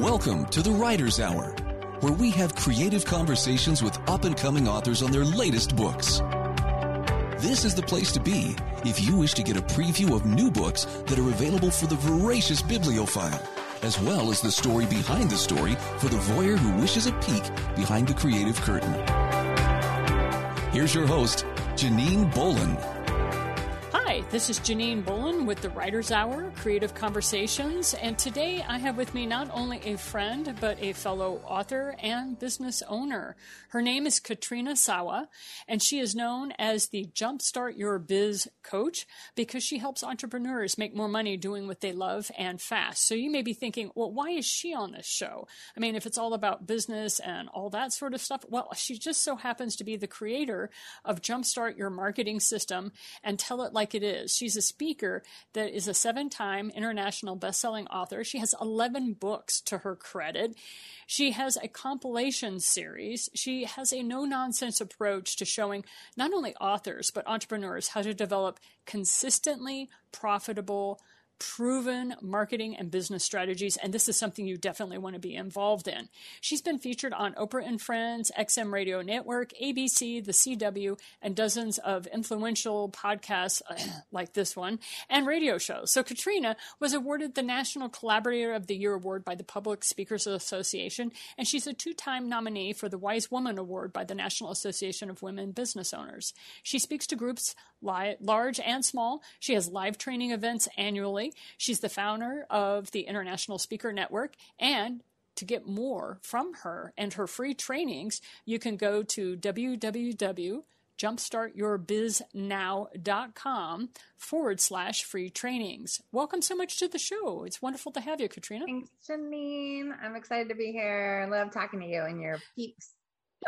Welcome to the Writer's Hour, where we have creative conversations with up and coming authors on their latest books. This is the place to be if you wish to get a preview of new books that are available for the voracious bibliophile, as well as the story behind the story for the voyeur who wishes a peek behind the creative curtain. Here's your host, Janine Bolon. Hi, this is Janine Bolon with the Writer's Hour Creative Conversations, and today I have with me not only a friend, but a fellow author and business owner. Her name is Katrina Sawa, and she is known as the Jumpstart Your Biz coach because she helps entrepreneurs make more money doing what they love and fast. So you may be thinking, well, why is she on this show? I mean, if it's all about business and all that sort of stuff, well, she just so happens to be the creator of Jumpstart Your Marketing System and Tell It Like It Is. She's a speaker that is a seven time international best-selling author. She has 11 books to her credit. She has a compilation series. She has a no nonsense approach to showing not only authors, but entrepreneurs how to develop consistently profitable proven marketing and business strategies, and this is something you definitely want to be involved in. She's been featured on Oprah and Friends, XM Radio Network, ABC, The CW, and dozens of influential podcasts uh, like this one and radio shows. So, Katrina was awarded the National Collaborator of the Year Award by the Public Speakers Association, and she's a two time nominee for the Wise Woman Award by the National Association of Women Business Owners. She speaks to groups large and small. She has live training events annually. She's the founder of the International Speaker Network and to get more from her and her free trainings, you can go to www.jumpstartyourbiznow.com forward slash free trainings. Welcome so much to the show. It's wonderful to have you, Katrina. Thanks, Janine. I'm excited to be here. I love talking to you and your peeps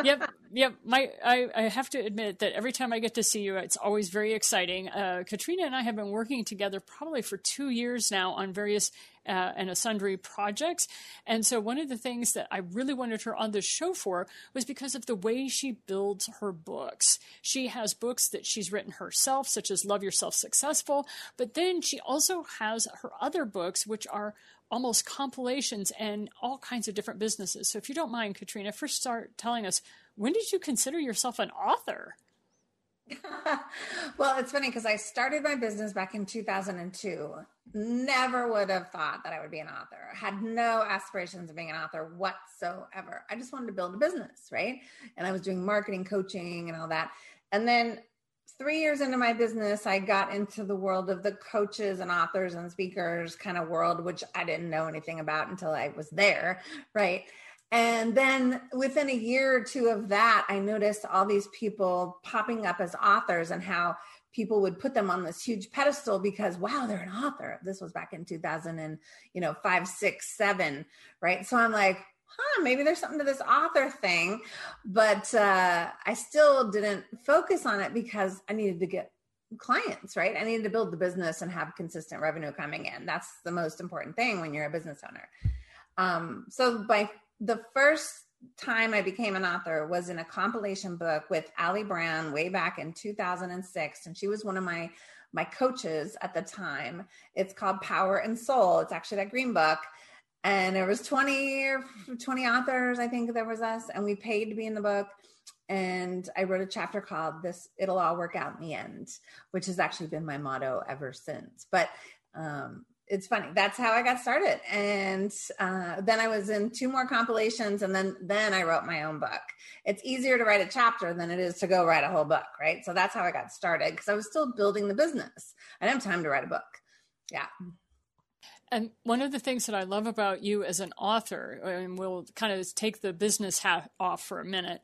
yep, yep. My, I, I have to admit that every time I get to see you, it's always very exciting. Uh, Katrina and I have been working together probably for two years now on various uh, and sundry projects. And so one of the things that I really wanted her on the show for was because of the way she builds her books. She has books that she's written herself, such as Love Yourself Successful, but then she also has her other books, which are almost compilations and all kinds of different businesses. So if you don't mind, Katrina, first start telling us when did you consider yourself an author? well, it's funny because I started my business back in 2002. Never would have thought that I would be an author. Had no aspirations of being an author whatsoever. I just wanted to build a business, right? And I was doing marketing, coaching, and all that. And then three years into my business, I got into the world of the coaches and authors and speakers kind of world, which I didn't know anything about until I was there. Right. And then within a year or two of that, I noticed all these people popping up as authors and how people would put them on this huge pedestal because wow, they're an author. This was back in 2000 and you know, five, six, seven, right? So I'm like, huh, maybe there's something to this author thing. But uh, I still didn't focus on it because I needed to get clients, right? I needed to build the business and have consistent revenue coming in. That's the most important thing when you're a business owner. Um, so by the first time I became an author was in a compilation book with Ali Brown way back in 2006. And she was one of my my coaches at the time. It's called Power and Soul. It's actually that green book and there was 20 or 20 authors i think there was us and we paid to be in the book. And i wrote a chapter called this it'll all work out in the end which has actually been my motto ever since. But um, it's funny that's how i got started. And uh, then i was in two more compilations and then then i wrote my own book. It's easier to write a chapter than it is to go write a whole book right? So that's how i got started because i was still building the business. I didn't have time to write a book. Yeah and one of the things that I love about you as an author, and we'll kind of take the business hat off for a minute,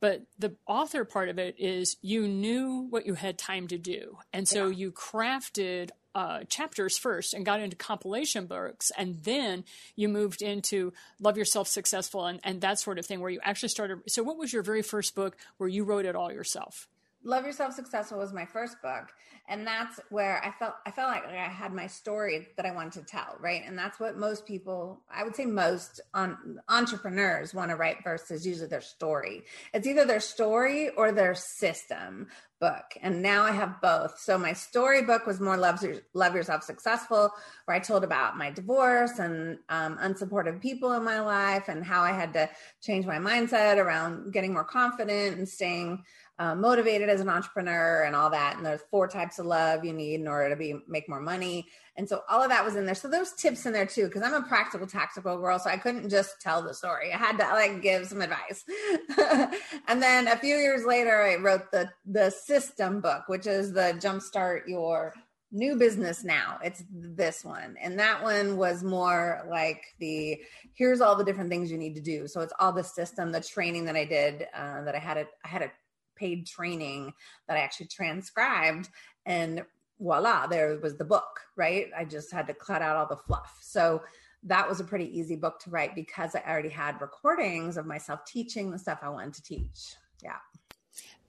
but the author part of it is you knew what you had time to do. And so yeah. you crafted uh, chapters first and got into compilation books. And then you moved into Love Yourself Successful and, and that sort of thing, where you actually started. So, what was your very first book where you wrote it all yourself? Love Yourself Successful was my first book. And that's where I felt I felt like I had my story that I wanted to tell, right? And that's what most people, I would say most on, entrepreneurs want to write versus usually their story. It's either their story or their system, book. And now I have both. So my story book was more Love, Love Yourself Successful, where I told about my divorce and um, unsupportive people in my life and how I had to change my mindset around getting more confident and staying uh, motivated as an entrepreneur and all that. And there's four types of love you need in order to be make more money. And so all of that was in there. So those tips in there too, because I'm a practical, tactical girl. So I couldn't just tell the story. I had to like give some advice. and then a few years later, I wrote the the system book, which is the jumpstart your new business now it's this one and that one was more like the here's all the different things you need to do so it's all the system the training that i did uh, that i had a i had a paid training that i actually transcribed and voila, there was the book, right? I just had to cut out all the fluff. So that was a pretty easy book to write because I already had recordings of myself teaching the stuff I wanted to teach. Yeah.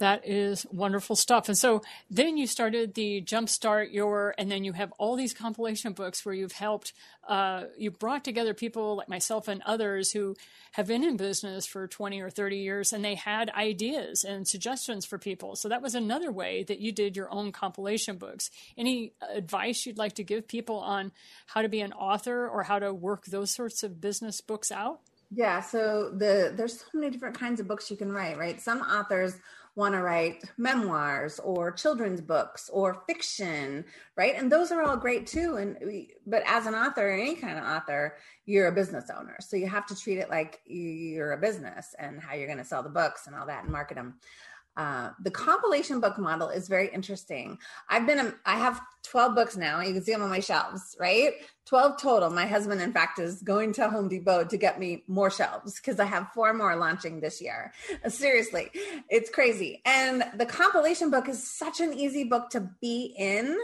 That is wonderful stuff. And so then you started the Jumpstart Your, and then you have all these compilation books where you've helped, uh, you brought together people like myself and others who have been in business for 20 or 30 years and they had ideas and suggestions for people. So that was another way that you did your own compilation books. Any advice you'd like to give people on how to be an author or how to work those sorts of business books out? Yeah, so the there's so many different kinds of books you can write, right? Some authors want to write memoirs or children's books or fiction, right? And those are all great too. And we, but as an author, any kind of author, you're a business owner, so you have to treat it like you're a business and how you're going to sell the books and all that and market them. Uh, the compilation book model is very interesting. I've been, a, I have 12 books now. You can see them on my shelves, right? 12 total. My husband, in fact, is going to Home Depot to get me more shelves because I have four more launching this year. Seriously, it's crazy. And the compilation book is such an easy book to be in.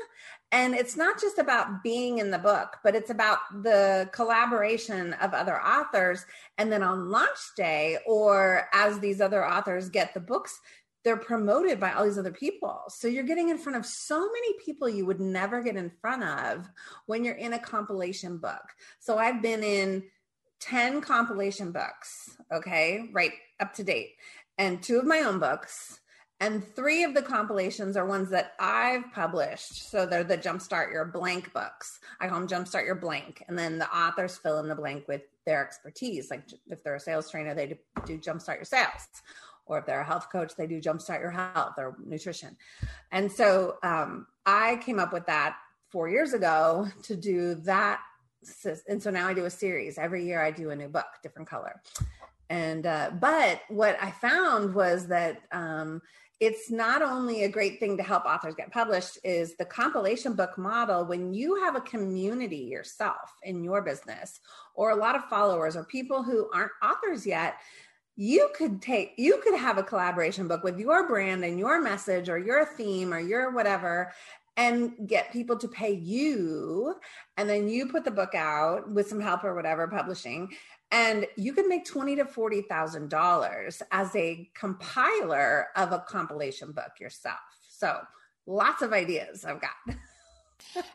And it's not just about being in the book, but it's about the collaboration of other authors. And then on launch day, or as these other authors get the books they're promoted by all these other people. So you're getting in front of so many people you would never get in front of when you're in a compilation book. So I've been in 10 compilation books, okay, right up to date, and two of my own books. And three of the compilations are ones that I've published. So they're the Jumpstart Your Blank books. I call them Jumpstart Your Blank. And then the authors fill in the blank with their expertise. Like if they're a sales trainer, they do Jumpstart Your Sales or if they're a health coach, they do jumpstart your health or nutrition. And so um, I came up with that four years ago to do that. And so now I do a series. Every year I do a new book, different color. And, uh, but what I found was that, um, it's not only a great thing to help authors get published is the compilation book model when you have a community yourself in your business or a lot of followers or people who aren't authors yet you could take you could have a collaboration book with your brand and your message or your theme or your whatever and get people to pay you. And then you put the book out with some help or whatever publishing. And you can make twenty to forty thousand dollars as a compiler of a compilation book yourself. So lots of ideas i've got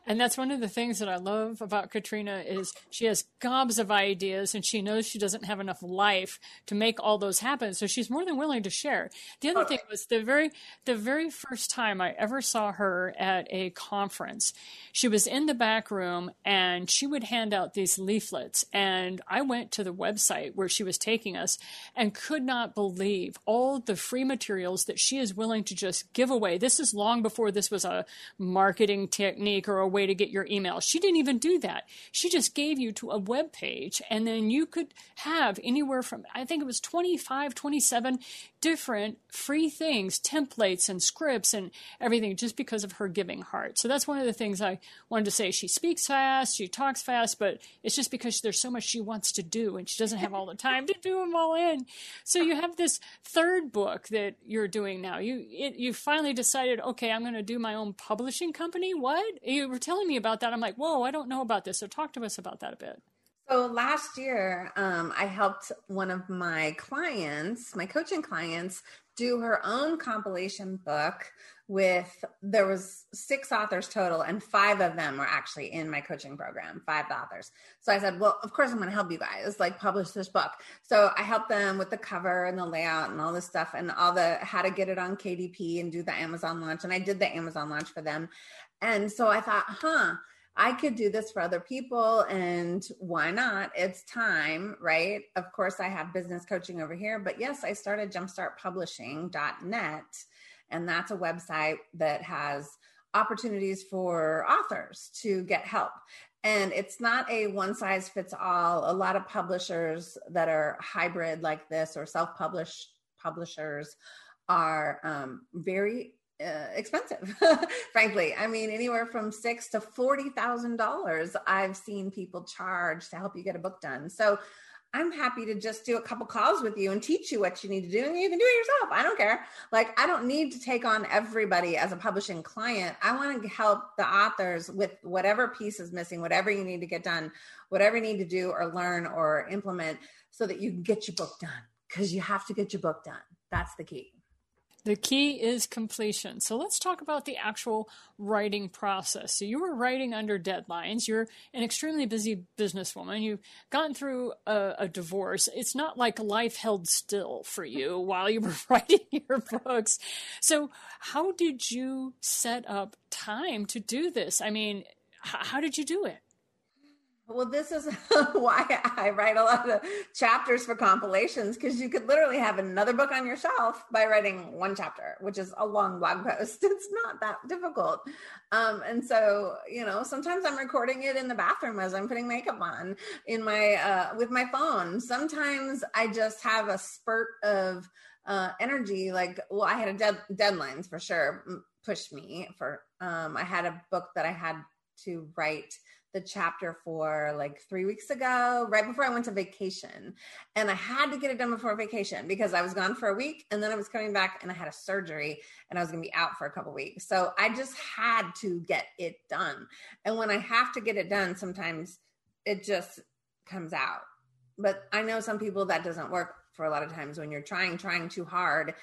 and that's one of the things that I love about Katrina is she has gobs of ideas and she knows she doesn't have enough life to make all those happen. So she's more than willing to share. The other thing was the very the very first time I ever saw her at a conference, she was in the back room and she would hand out these leaflets. And I went to the website where she was taking us and could not believe all the free materials that she is willing to just give away. This is long before this was a marketing technique or a way to get your email. She didn't even do that. She just gave you to a web page and then you could have anywhere from I think it was 25, 27 different free things, templates and scripts and everything just because of her giving heart. So that's one of the things I wanted to say. She speaks fast, she talks fast, but it's just because there's so much she wants to do and she doesn't have all the time to do them all in. So you have this third book that you're doing now. You it, you finally decided, okay, I'm going to do my own publishing company. What? You were telling me about that. I'm like, whoa, I don't know about this. So talk to us about that a bit. So last year, um, I helped one of my clients, my coaching clients, do her own compilation book with there was six authors total and five of them were actually in my coaching program five authors. So i said well of course i'm going to help you guys like publish this book. So i helped them with the cover and the layout and all this stuff and all the how to get it on kdp and do the amazon launch and i did the amazon launch for them. And so i thought huh I could do this for other people and why not? It's time, right? Of course, I have business coaching over here, but yes, I started jumpstartpublishing.net and that's a website that has opportunities for authors to get help. And it's not a one size fits all. A lot of publishers that are hybrid like this or self published publishers are um, very uh, expensive, frankly. I mean, anywhere from six to forty thousand dollars. I've seen people charge to help you get a book done. So I'm happy to just do a couple calls with you and teach you what you need to do, and you can do it yourself. I don't care. Like, I don't need to take on everybody as a publishing client. I want to help the authors with whatever piece is missing, whatever you need to get done, whatever you need to do or learn or implement so that you can get your book done because you have to get your book done. That's the key. The key is completion. So let's talk about the actual writing process. So you were writing under deadlines. You're an extremely busy businesswoman. You've gone through a, a divorce. It's not like life held still for you while you were writing your books. So how did you set up time to do this? I mean, how did you do it? Well, this is why I write a lot of chapters for compilations because you could literally have another book on your shelf by writing one chapter, which is a long blog post. It's not that difficult. Um, and so, you know, sometimes I'm recording it in the bathroom as I'm putting makeup on in my uh, with my phone. Sometimes I just have a spurt of uh, energy. Like, well, I had a dead deadlines for sure pushed me for. Um, I had a book that I had to write the chapter for like three weeks ago, right before I went to vacation. And I had to get it done before vacation because I was gone for a week and then I was coming back and I had a surgery and I was going to be out for a couple weeks. So I just had to get it done. And when I have to get it done, sometimes it just comes out. But I know some people that doesn't work for a lot of times when you're trying, trying too hard,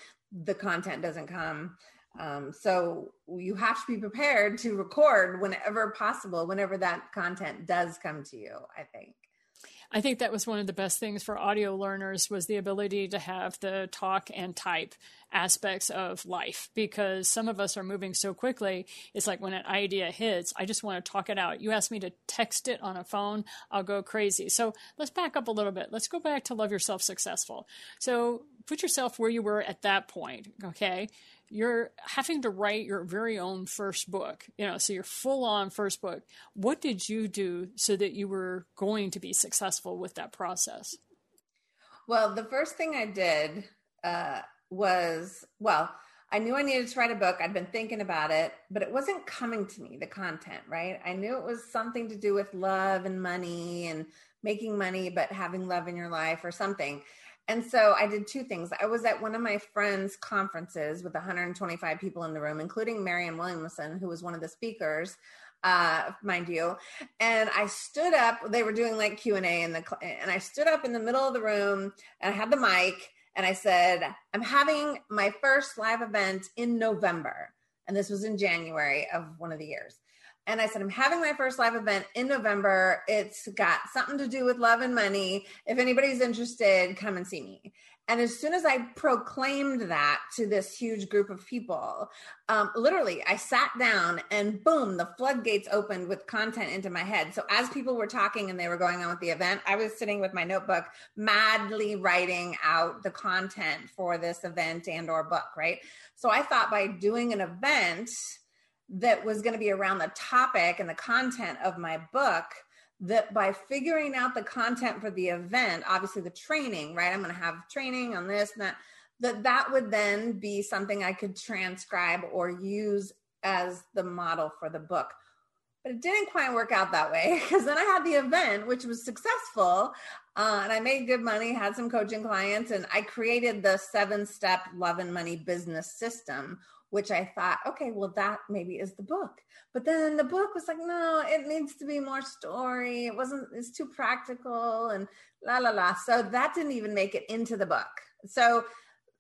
the content doesn't come. Um, so you have to be prepared to record whenever possible, whenever that content does come to you, I think. I think that was one of the best things for audio learners was the ability to have the talk and type aspects of life because some of us are moving so quickly. It's like when an idea hits, I just want to talk it out. You ask me to text it on a phone, I'll go crazy. So let's back up a little bit. Let's go back to Love Yourself Successful. So put yourself where you were at that point, okay? you're having to write your very own first book, you know, so your full on first book. What did you do so that you were going to be successful with that process? Well, the first thing I did uh, was, well, I knew I needed to write a book. I'd been thinking about it, but it wasn't coming to me, the content, right? I knew it was something to do with love and money and making money, but having love in your life or something. And so I did two things. I was at one of my friends' conferences with 125 people in the room, including Marianne Williamson, who was one of the speakers, uh, mind you. And I stood up. They were doing like Q and A, and the and I stood up in the middle of the room, and I had the mic, and I said, "I'm having my first live event in November." And this was in January of one of the years. And I said, I'm having my first live event in November. It's got something to do with love and money. If anybody's interested, come and see me. And as soon as I proclaimed that to this huge group of people, um, literally, I sat down and boom, the floodgates opened with content into my head. So as people were talking and they were going on with the event, I was sitting with my notebook, madly writing out the content for this event and or book. Right. So I thought by doing an event, that was going to be around the topic and the content of my book that by figuring out the content for the event obviously the training right? I'm going to have training on this and that that that would then be something i could transcribe or use as the model for the book. But it didn't quite work out that way because then i had the event which was successful uh, and i made good money had some coaching clients and i created the seven step love and money business system which I thought, okay, well, that maybe is the book. But then the book was like, no, it needs to be more story. It wasn't, it's too practical and la, la, la. So that didn't even make it into the book. So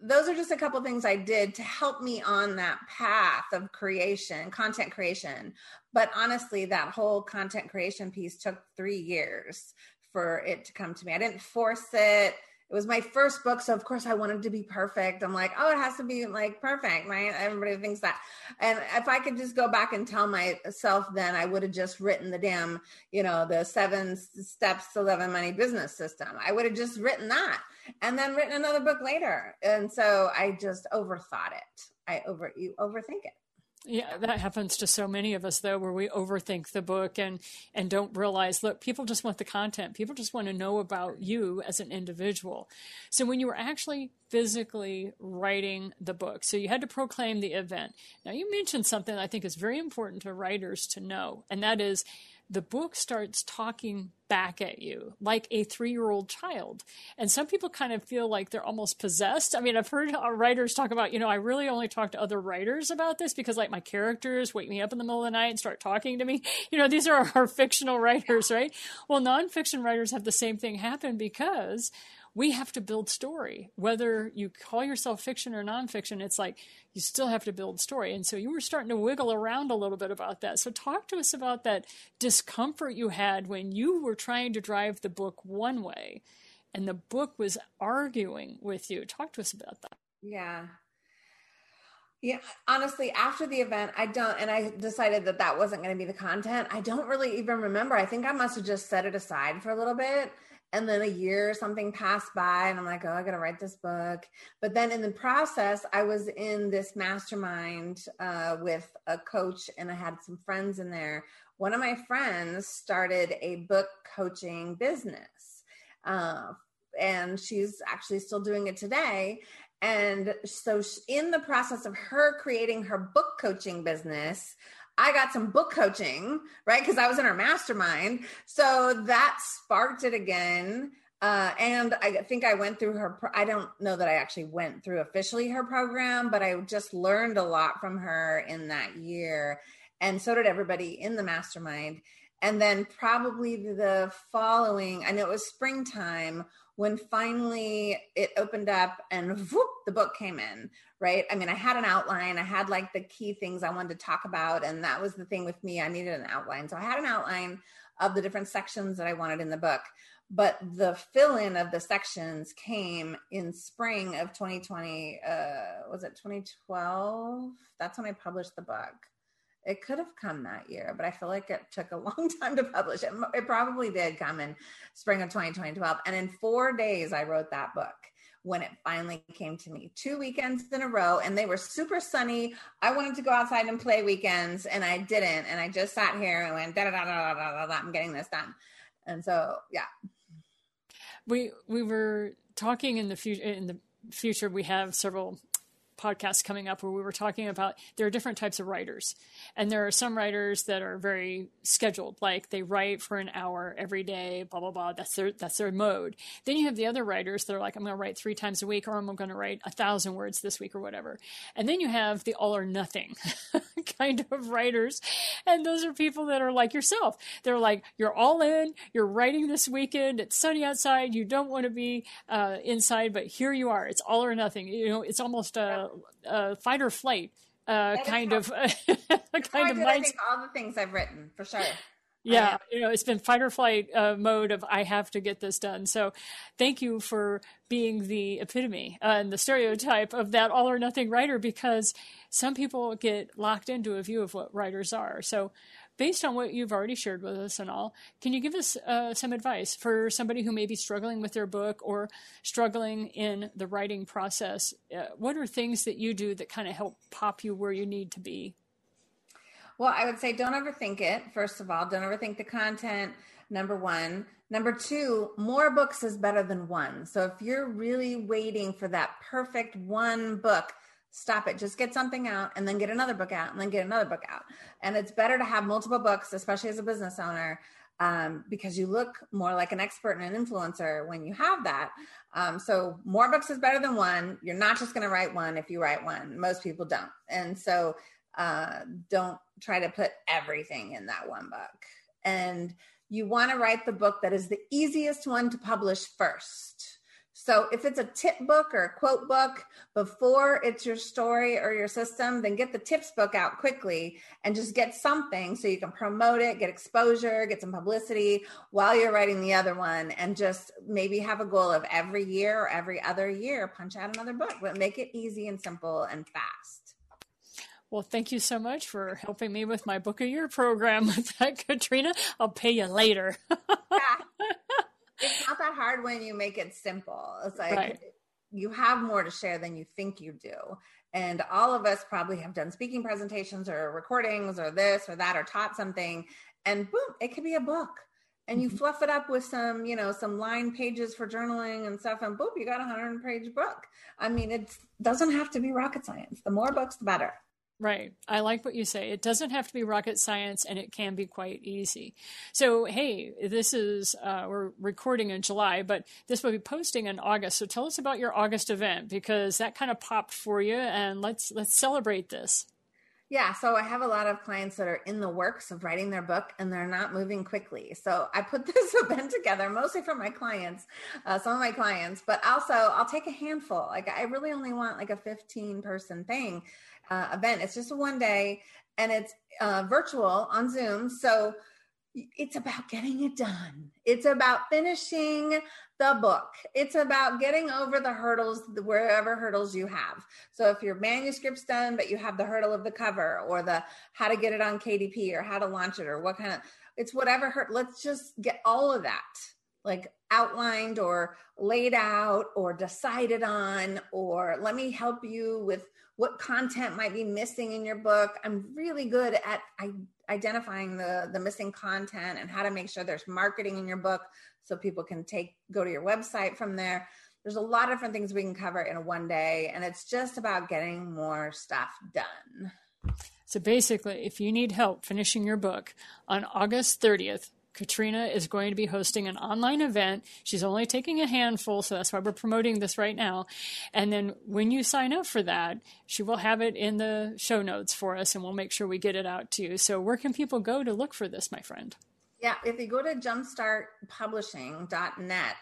those are just a couple things I did to help me on that path of creation, content creation. But honestly, that whole content creation piece took three years for it to come to me. I didn't force it it was my first book so of course i wanted to be perfect. I'm like oh it has to be like perfect right? Everybody thinks that. And if i could just go back and tell myself then i would have just written the damn you know the seven steps to live money business system. I would have just written that and then written another book later. And so i just overthought it. I over you overthink it yeah, that happens to so many of us though, where we overthink the book and and don't realize. Look, people just want the content. People just want to know about you as an individual. So when you were actually physically writing the book, so you had to proclaim the event. Now you mentioned something I think is very important to writers to know, and that is the book starts talking back at you like a three year old child. And some people kind of feel like they're almost possessed. I mean, I've heard writers talk about, you know, I really only talk to other writers about this because like my characters wake me up in the middle of the night and start talking to me. You know, these are our fictional writers, right? Well, nonfiction writers have the same thing happen because we have to build story. Whether you call yourself fiction or nonfiction, it's like you still have to build story. And so you were starting to wiggle around a little bit about that. So talk to us about that discomfort you had when you were trying to drive the book one way and the book was arguing with you. Talk to us about that. Yeah. Yeah, honestly, after the event, I don't, and I decided that that wasn't going to be the content. I don't really even remember. I think I must have just set it aside for a little bit and then a year or something passed by and i'm like oh i gotta write this book. But then in the process i was in this mastermind uh, with a coach and i had some friends in there. One of my friends started a book coaching business uh, and she's actually still doing it today. And so in the process of her creating her book coaching business I got some book coaching, right? Because I was in her mastermind. So that sparked it again. Uh, and I think I went through her. I don't know that I actually went through officially her program, but I just learned a lot from her in that year. And so did everybody in the mastermind. And then probably the following, I know it was springtime when finally it opened up and whoop, the book came in, right? I mean, I had an outline, I had like the key things I wanted to talk about. And that was the thing with me, I needed an outline. So I had an outline of the different sections that I wanted in the book. But the fill in of the sections came in spring of 2020. Uh, was it 2012? That's when I published the book. It could have come that year, but I feel like it took a long time to publish. It, it probably did come in spring of 2012. And in four days, I wrote that book when it finally came to me. Two weekends in a row, and they were super sunny. I wanted to go outside and play weekends, and I didn't. And I just sat here and went da da da da da da. da I'm getting this done. And so, yeah. We we were talking in the future. In the future, we have several podcast coming up where we were talking about there are different types of writers. And there are some writers that are very scheduled, like they write for an hour every day, blah, blah, blah. That's their, that's their mode. Then you have the other writers that are like, I'm going to write three times a week or I'm going to write a thousand words this week or whatever. And then you have the all or nothing kind of writers. And those are people that are like yourself. They're like, you're all in, you're writing this weekend, it's sunny outside, you don't want to be uh, inside, but here you are. It's all or nothing. You know, it's almost a, uh, fight or flight uh, kind of kind of mindset. all the things I've written for sure. Yeah, you know, it's been fight or flight uh, mode of I have to get this done. So, thank you for being the epitome uh, and the stereotype of that all or nothing writer because some people get locked into a view of what writers are. So, based on what you've already shared with us and all, can you give us uh, some advice for somebody who may be struggling with their book or struggling in the writing process? Uh, what are things that you do that kind of help pop you where you need to be? Well, I would say don't overthink it. First of all, don't overthink the content. Number one. Number two, more books is better than one. So if you're really waiting for that perfect one book, stop it just get something out and then get another book out and then get another book out. And it's better to have multiple books especially as a business owner um, because you look more like an expert and an influencer when you have that. Um, so more books is better than one. You're not just going to write one if you write one. Most people don't. And so uh, don't try to put everything in that one book. And you want to write the book that is the easiest one to publish first So if it's a tip book or a quote book before it's your story or your system, then get the tips book out quickly and just get something so you can promote it, get exposure, get some publicity while you're writing the other one, and just maybe have a goal of every year or every other year punch out another book, but make it easy and simple and fast. Well, thank you so much for helping me with my book a year program with that, Katrina. I'll pay you later. yeah. It's not that hard when you make it simple. It's like right. you have more to share than you think you do. And all of us probably have done speaking presentations or recordings or this or that or taught something. And boom, it could be a book. And you mm-hmm. fluff it up with some, you know, some line pages for journaling and stuff, and boom, you got a hundred page book. I mean, it doesn't have to be rocket science. The more books, the better. Right. I like what you say. It doesn't have to be rocket science and it can be quite easy. So, hey, this is, uh, we're recording in July, but this will be posting in August. So tell us about your August event because that kind of popped for you and let's, let's celebrate this. Yeah, so I have a lot of clients that are in the works of writing their book and they're not moving quickly. So I put this event together mostly for my clients, uh, some of my clients, but also I'll take a handful. Like I really only want like a 15 person thing uh, event. It's just a one day and it's uh, virtual on Zoom. So it's about getting it done. It's about finishing the book. It's about getting over the hurdles, wherever hurdles you have. So if your manuscript's done, but you have the hurdle of the cover or the how to get it on KDP or how to launch it or what kind of, it's whatever hurt. Let's just get all of that like outlined or laid out or decided on, or let me help you with what content might be missing in your book. I'm really good at identifying the, the missing content and how to make sure there's marketing in your book so people can take go to your website from there. There's a lot of different things we can cover in a one day, and it's just about getting more stuff done. So basically, if you need help finishing your book on August 30th, Katrina is going to be hosting an online event. She's only taking a handful, so that's why we're promoting this right now. And then when you sign up for that, she will have it in the show notes for us and we'll make sure we get it out to you. So, where can people go to look for this, my friend? Yeah, if you go to jumpstartpublishing.net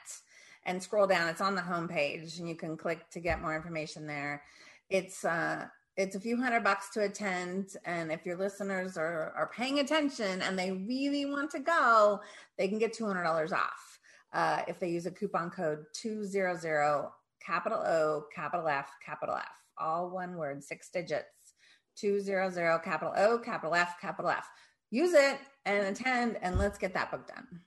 and scroll down, it's on the homepage and you can click to get more information there. It's uh it's a few hundred bucks to attend and if your listeners are, are paying attention and they really want to go they can get $200 off uh, if they use a coupon code 200 capital o capital f capital f all one word six digits 200 capital o capital f capital f. Use it and attend and let's get that book done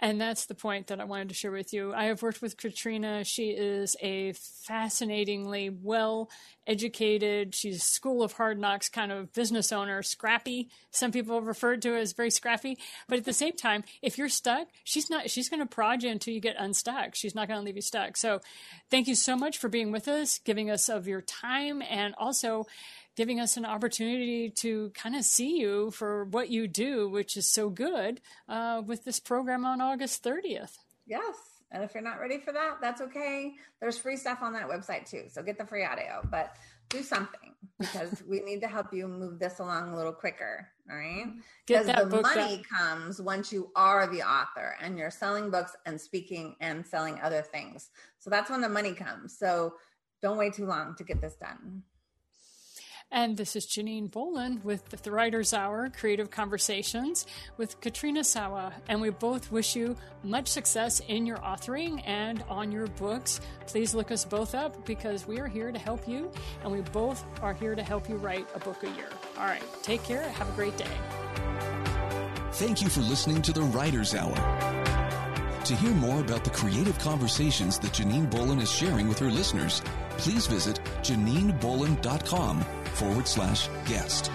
and that's the point that I wanted to share with you. I have worked with Katrina. She is a fascinatingly well educated, she's a school of hard knocks kind of business owner, scrappy. Some people referred to as very scrappy. But at the same time, if you're stuck, she's not she's gonna prod you until you get unstuck. She's not gonna leave you stuck. So thank you so much for being with us, giving us of your time and also giving us an opportunity to kind of see you for what you do, which is so good uh, with this program on August 30th. Yes. And if you're not ready for that, that's okay. There's free stuff on that website too. So get the free audio, but do something because we need to help you move this along a little quicker. All right. Because the money comes once you are the author and you're selling books and speaking and selling other things. So that's when the money comes. So don't wait too long to get this done. And this is Janine Bolon with the Writer's Hour Creative Conversations with Katrina Sawa. And we both wish you much success in your authoring and on your books. Please look us both up because we are here to help you, and we both are here to help you write a book a year. All right, take care. Have a great day. Thank you for listening to the Writer's Hour. To hear more about the creative conversations that Janine Bolon is sharing with her listeners, please visit JanineBolon.com forward slash guest.